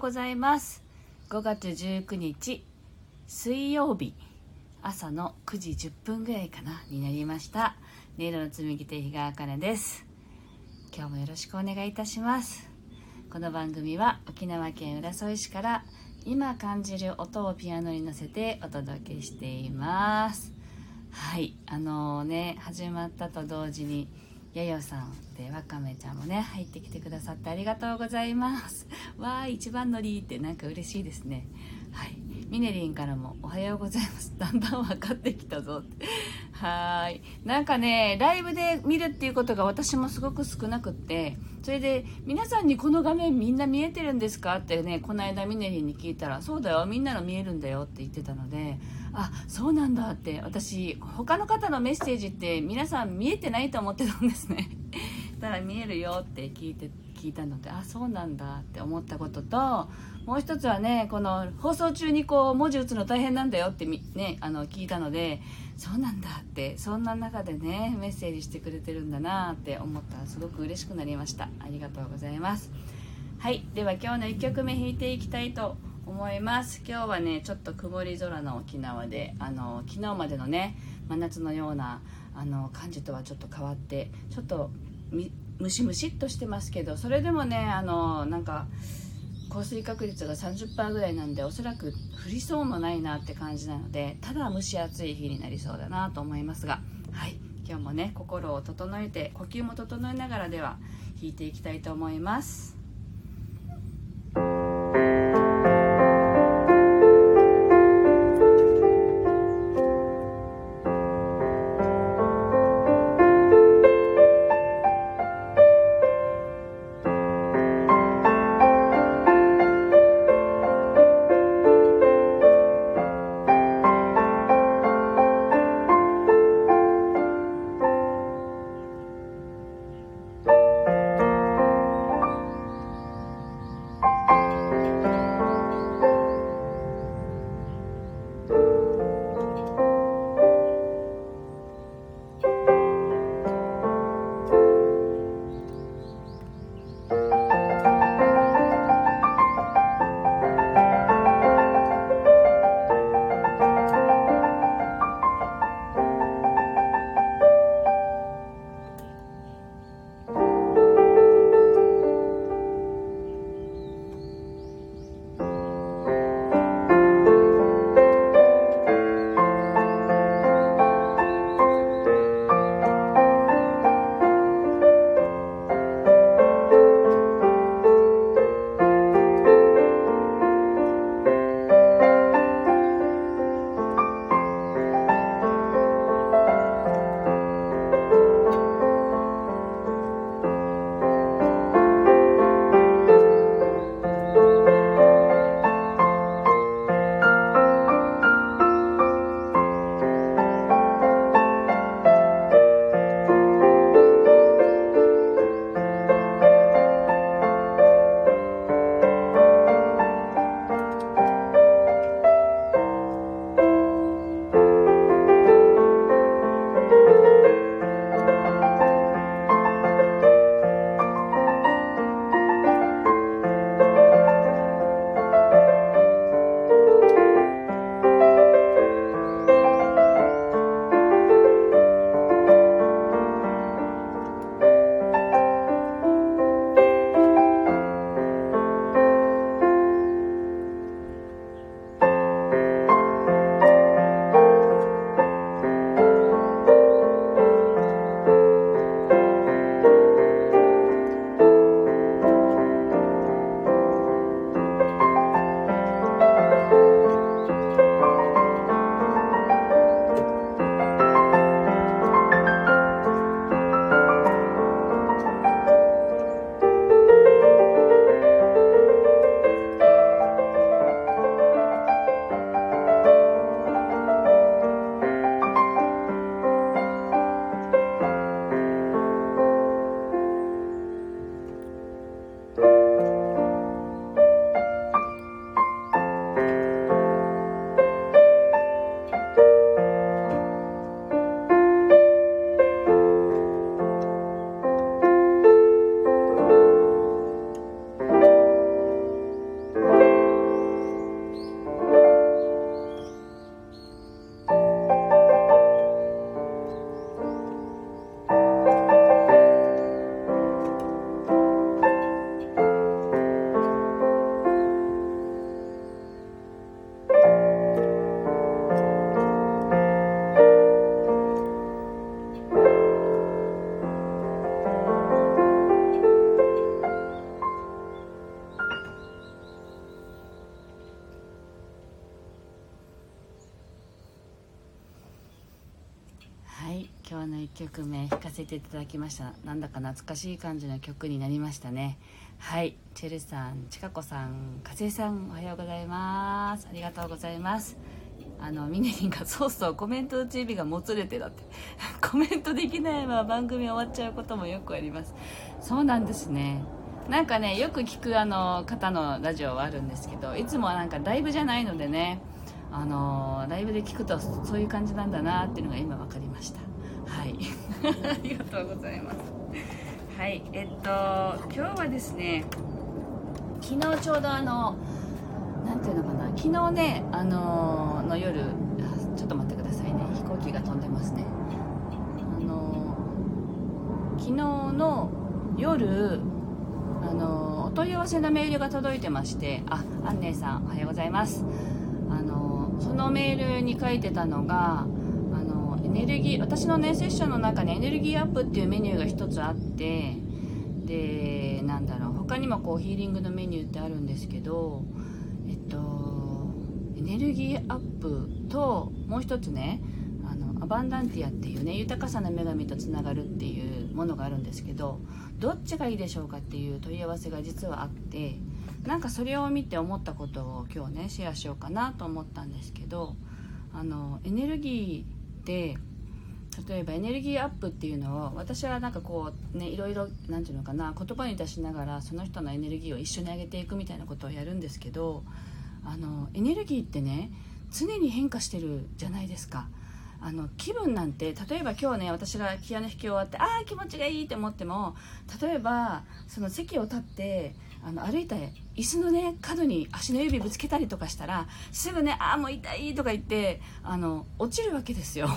ようございます。5月19日水曜日。朝の9時10分ぐらいかなになりました。音色の紡ぎ手日川茜です。今日もよろしくお願いいたします。この番組は沖縄県浦添市から今感じる音をピアノに乗せてお届けしています。はいあのー、ね始まったと同時にやよさんでわかめちゃんもね入ってきてくださってありがとうございます。わー一番乗りってなんか嬉しいですね。はい。みねりんからもおはようございます。だんだん分かってきたぞって。はい。なんかねライブで見るっていうことが私もすごく少なくってそれで皆さんにこの画面みんな見えてるんですかってねこの間ミネリに聞いたらそうだよみんなの見えるんだよって言ってたのであそうなんだって私他の方のメッセージって皆さん見えてないと思ってたんですね。たら見えるよって聞いて聞いたのであそうなんだって思ったことともう一つはねこの放送中にこう文字打つの大変なんだよってねあの聞いたのでそうなんだってそんな中でねメッセージしてくれてるんだなって思った。らすごく嬉しくなりました。ありがとうございます。はい。では今日の1曲目弾いていきたいと思います。今日はねちょっと曇り空の沖縄であの昨日までのね真夏のようなあの感じとはちょっと変わってちょっとムシムシっとしてますけどそれでもねあのなんか降水確率が30%ぐらいなんでおそらく降りそうもないなって感じなのでただ蒸し暑い日になりそうだなと思いますがはい今日もね心を整えて呼吸も整えながらでは弾いていきたいと思います。曲目弾かせていただきました。なんだか懐かしい感じの曲になりましたね。はい。チェルさんちかこさんかせさんおはようございます。ありがとうございます。あのミネリンがそうそうコメント打ち指がもつれてだって。コメントできないまま番組終わっちゃうこともよくあります。そうなんですね。なんかねよく聞くあの方のラジオはあるんですけどいつもはなんかライブじゃないのでねあのライブで聞くとそういう感じなんだなっていうのが今分かりました。はい。ありがとうございます。はい。えっと今日はですね昨日ちょうどあの何ていうのかな。昨日ねあのの夜ちょっと待ってくださいね。飛行機が飛んでますね。あの昨日の夜あのお問い合わせのメールが届いてましてあアンネさんおはようございます。あのそのメールに書いてたのがネルギー私のねセッションの中にエネルギーアップっていうメニューが一つあってでなんだろう他にもこうヒーリングのメニューってあるんですけどえっとエネルギーアップともう一つねあのアバンダンティアっていうね豊かさの女神とつながるっていうものがあるんですけどどっちがいいでしょうかっていう問い合わせが実はあってなんかそれを見て思ったことを今日ねシェアしようかなと思ったんですけどあのエネルギーで例えばエネルギーアップっていうのを私はなんかこうねいろいろ何て言うのかな言葉に出しながらその人のエネルギーを一緒に上げていくみたいなことをやるんですけどあのエネルギーってね常に変化してるじゃないですか。あの気分なんて例えば今日ね私がピアノ弾き終わってああ気持ちがいいって思っても例えばその席を立ってあの歩いた椅子のね角に足の指ぶつけたりとかしたらすぐねああもう痛いとか言ってあの落ちるわけですよ。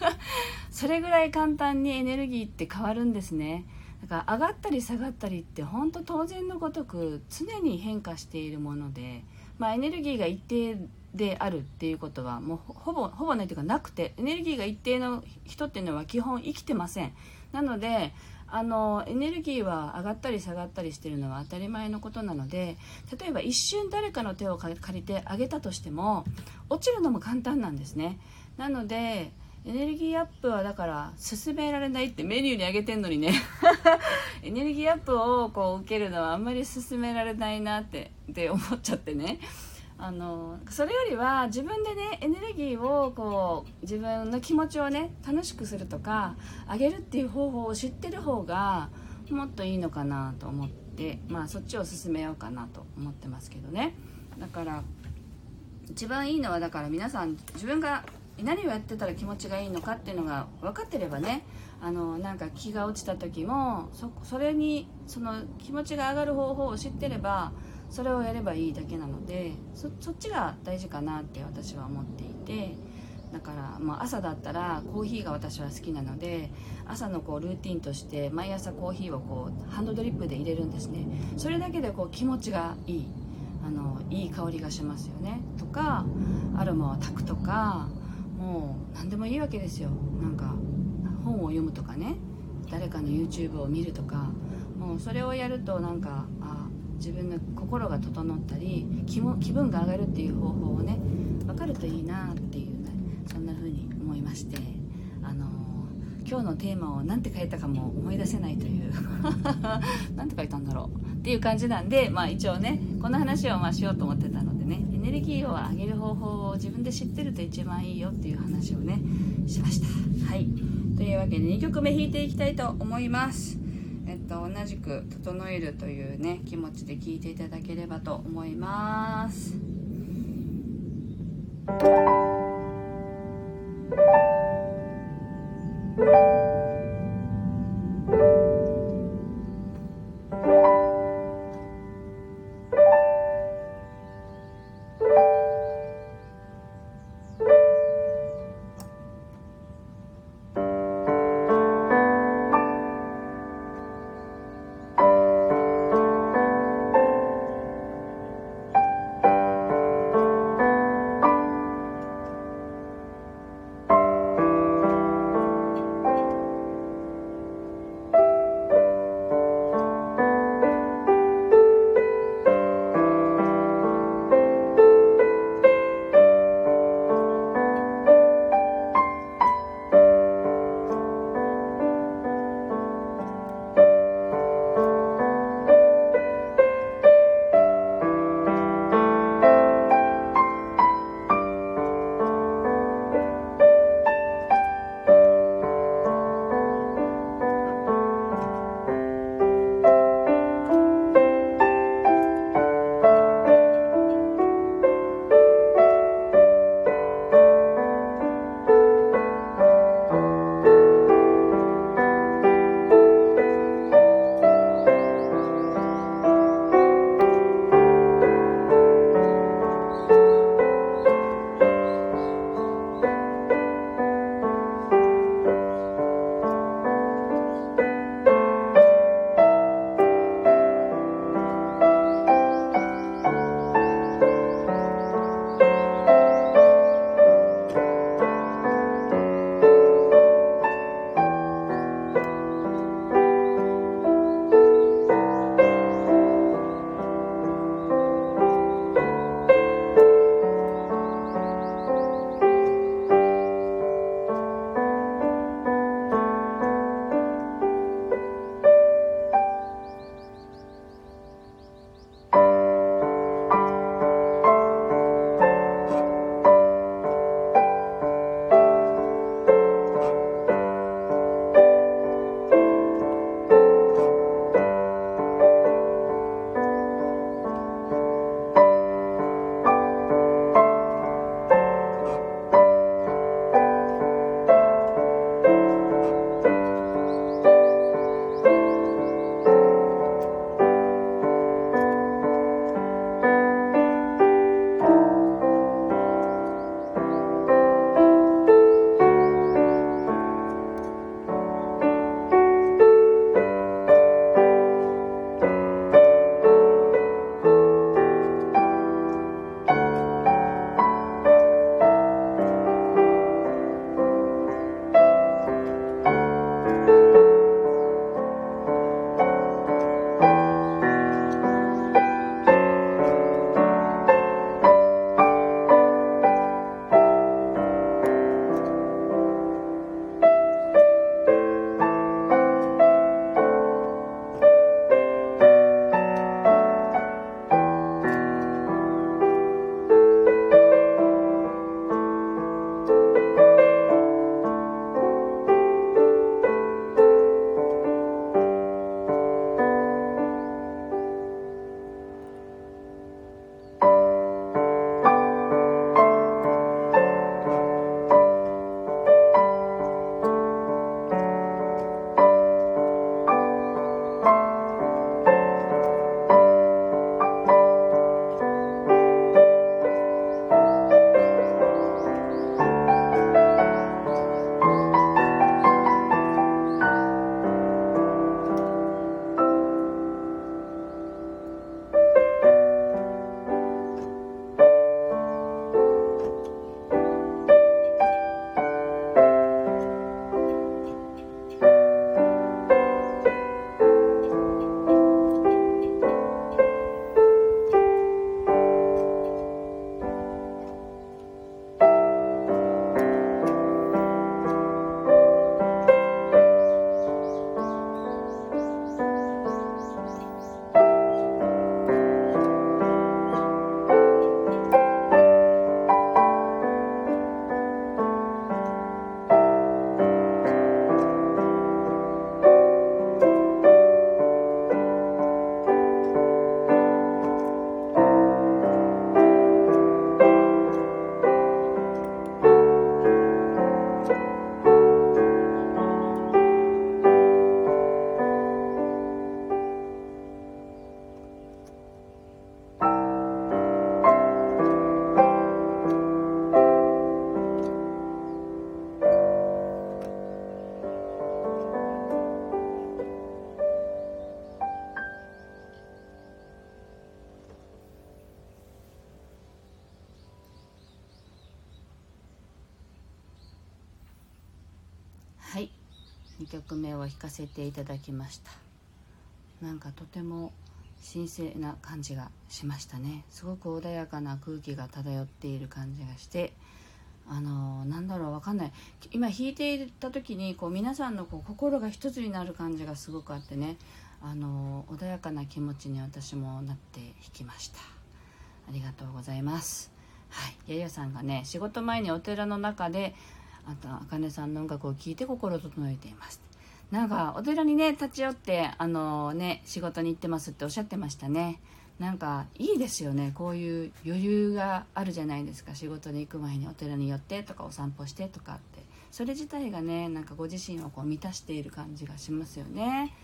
それぐらい簡単にエネルギーって変わるんですね。だから上がったり下がったりって本当当然のごとく常に変化しているもので、まあ、エネルギーが一定であるっていうことはもうほぼほぼないというかなくてエネルギーが一定の人っていうのは基本生きてません。なのであのエネルギーは上がったり下がったりしてるのは当たり前のことなので例えば一瞬誰かの手を借りてあげたとしても落ちるのも簡単なんですね。なのでエネルギーアップはだから進められないってメニューにあげてんのにね。エネルギーアップをこう受けるのはあんまり進められないなってって思っちゃってね。あのそれよりは自分でねエネルギーをこう自分の気持ちをね楽しくするとか上げるっていう方法を知ってる方がもっといいのかなと思ってまあそっちを進めようかなと思ってますけどね。だから一番いいのはだから皆さん自分が何をやってたら気持ちがいいのかっていうのが分かってればねあのなんか気が落ちた時もそそれにその気持ちが上がる方法を知ってればそれをやればいいだけなのでそっちが大事かなって私は思っていてだから、まあ、朝だったらコーヒーが私は好きなので朝のこうルーティンとして毎朝コーヒーをこうハンドドリップで入れるんですね。それだけでこう気持ちがいい。あのいい香りがしますよね。とかアロマを炊くとかもう何でもいいわけですよ。なんか本を読むとかね。誰かの YouTube を見るとか。もうそれをやるとなんか自分の心が整ったり気も気分が上がるっていう方法をね分かるといいなっていうねそんな風に思いましてあのー、今日のテーマを何て書いたかも思い出せないという 何て書いたんだろうっていう感じなんでまあ一応ねこの話をまあしようと思ってたのでねエネルギーを上げる方法を自分で知ってると一番いいよっていう話をねしました。はい。というわけで2曲目弾いていきたいと思います。と同じく整えるというね気持ちで聞いていただければと思います。2曲目を弾かせていただきました。なんかとても神聖な感じがしましたね。すごく穏やかな空気が漂っている感じがしてあのなんだろうわかんない。今弾いていた時にこう皆さんのこう心が一つになる感じがすごくあってね。あの穏やかな気持ちに私もなって弾きました。ありがとうございます。はい。ややさんがね仕事前にお寺の中であとあかねさんの音楽を聴いて心を整えています。なんかお寺にね立ち寄ってあのね仕事に行ってますっておっしゃってましたね。なんかいいですよね。こういう余裕があるじゃないですか。仕事に行く前にお寺に寄ってとかお散歩してとかって。それ自体がねなんかご自身をこう満たしている感じがしますよね。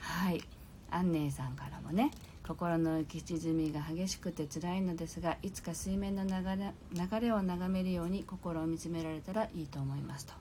はい。安寧さんからもね心の浮き沈みが激しくて辛いのですがいつか水面の流れ流れを眺めるように心を見つめられたらいいと思いますと。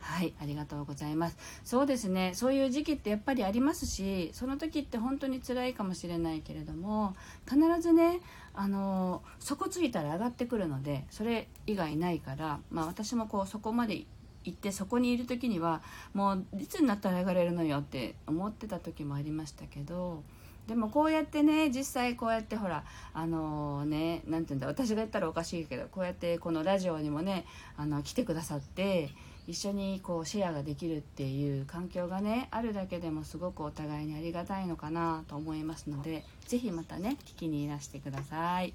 はいありがとうございます。そうですねそういう時期ってやっぱりありますしその時って本当に辛いかもしれないけれども必ずねあの底ついたら上がってくるのでそれ以外ないから、まあ、私もこうそこまで行ってそこにいる時にはもういつになったら上がれるのよって思ってた時もありましたけどでもこうやってね実際こうやってほらあのー、ね何て言うんだ私が言ったらおかしいけどこうやってこのラジオにもねあの来てくださって一緒にこうシェアができるっていう環境がねあるだけでもすごくお互いにありがたいのかなと思いますので是非またね聞きにいらしてください。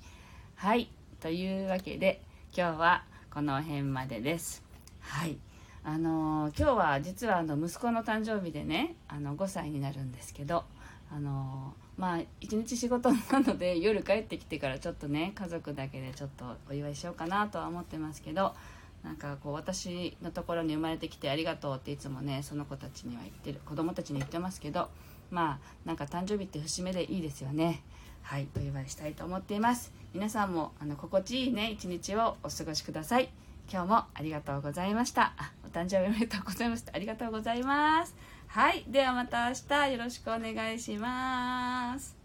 はいというわけで今日はこの辺までです。はいあのー、今日は実はあの息子の誕生日でねあの5歳になるんですけどあのまあ一日仕事なので 夜帰ってきてからちょっとね家族だけでちょっとお祝いしようかなとは思ってますけどなんかこう私のところに生まれてきてありがとうっていつもねその子たちには言ってる子供たちに言ってますけどまあなんか誕生日って節目でいいですよね。はいお祝いしたいと思っています。皆さんもあの心地いいね一日をお過ごしください。今日もありがとうございました。お誕生日おめでとうございました。ありがとうございます。はい。ではまた明日よろしくお願いします。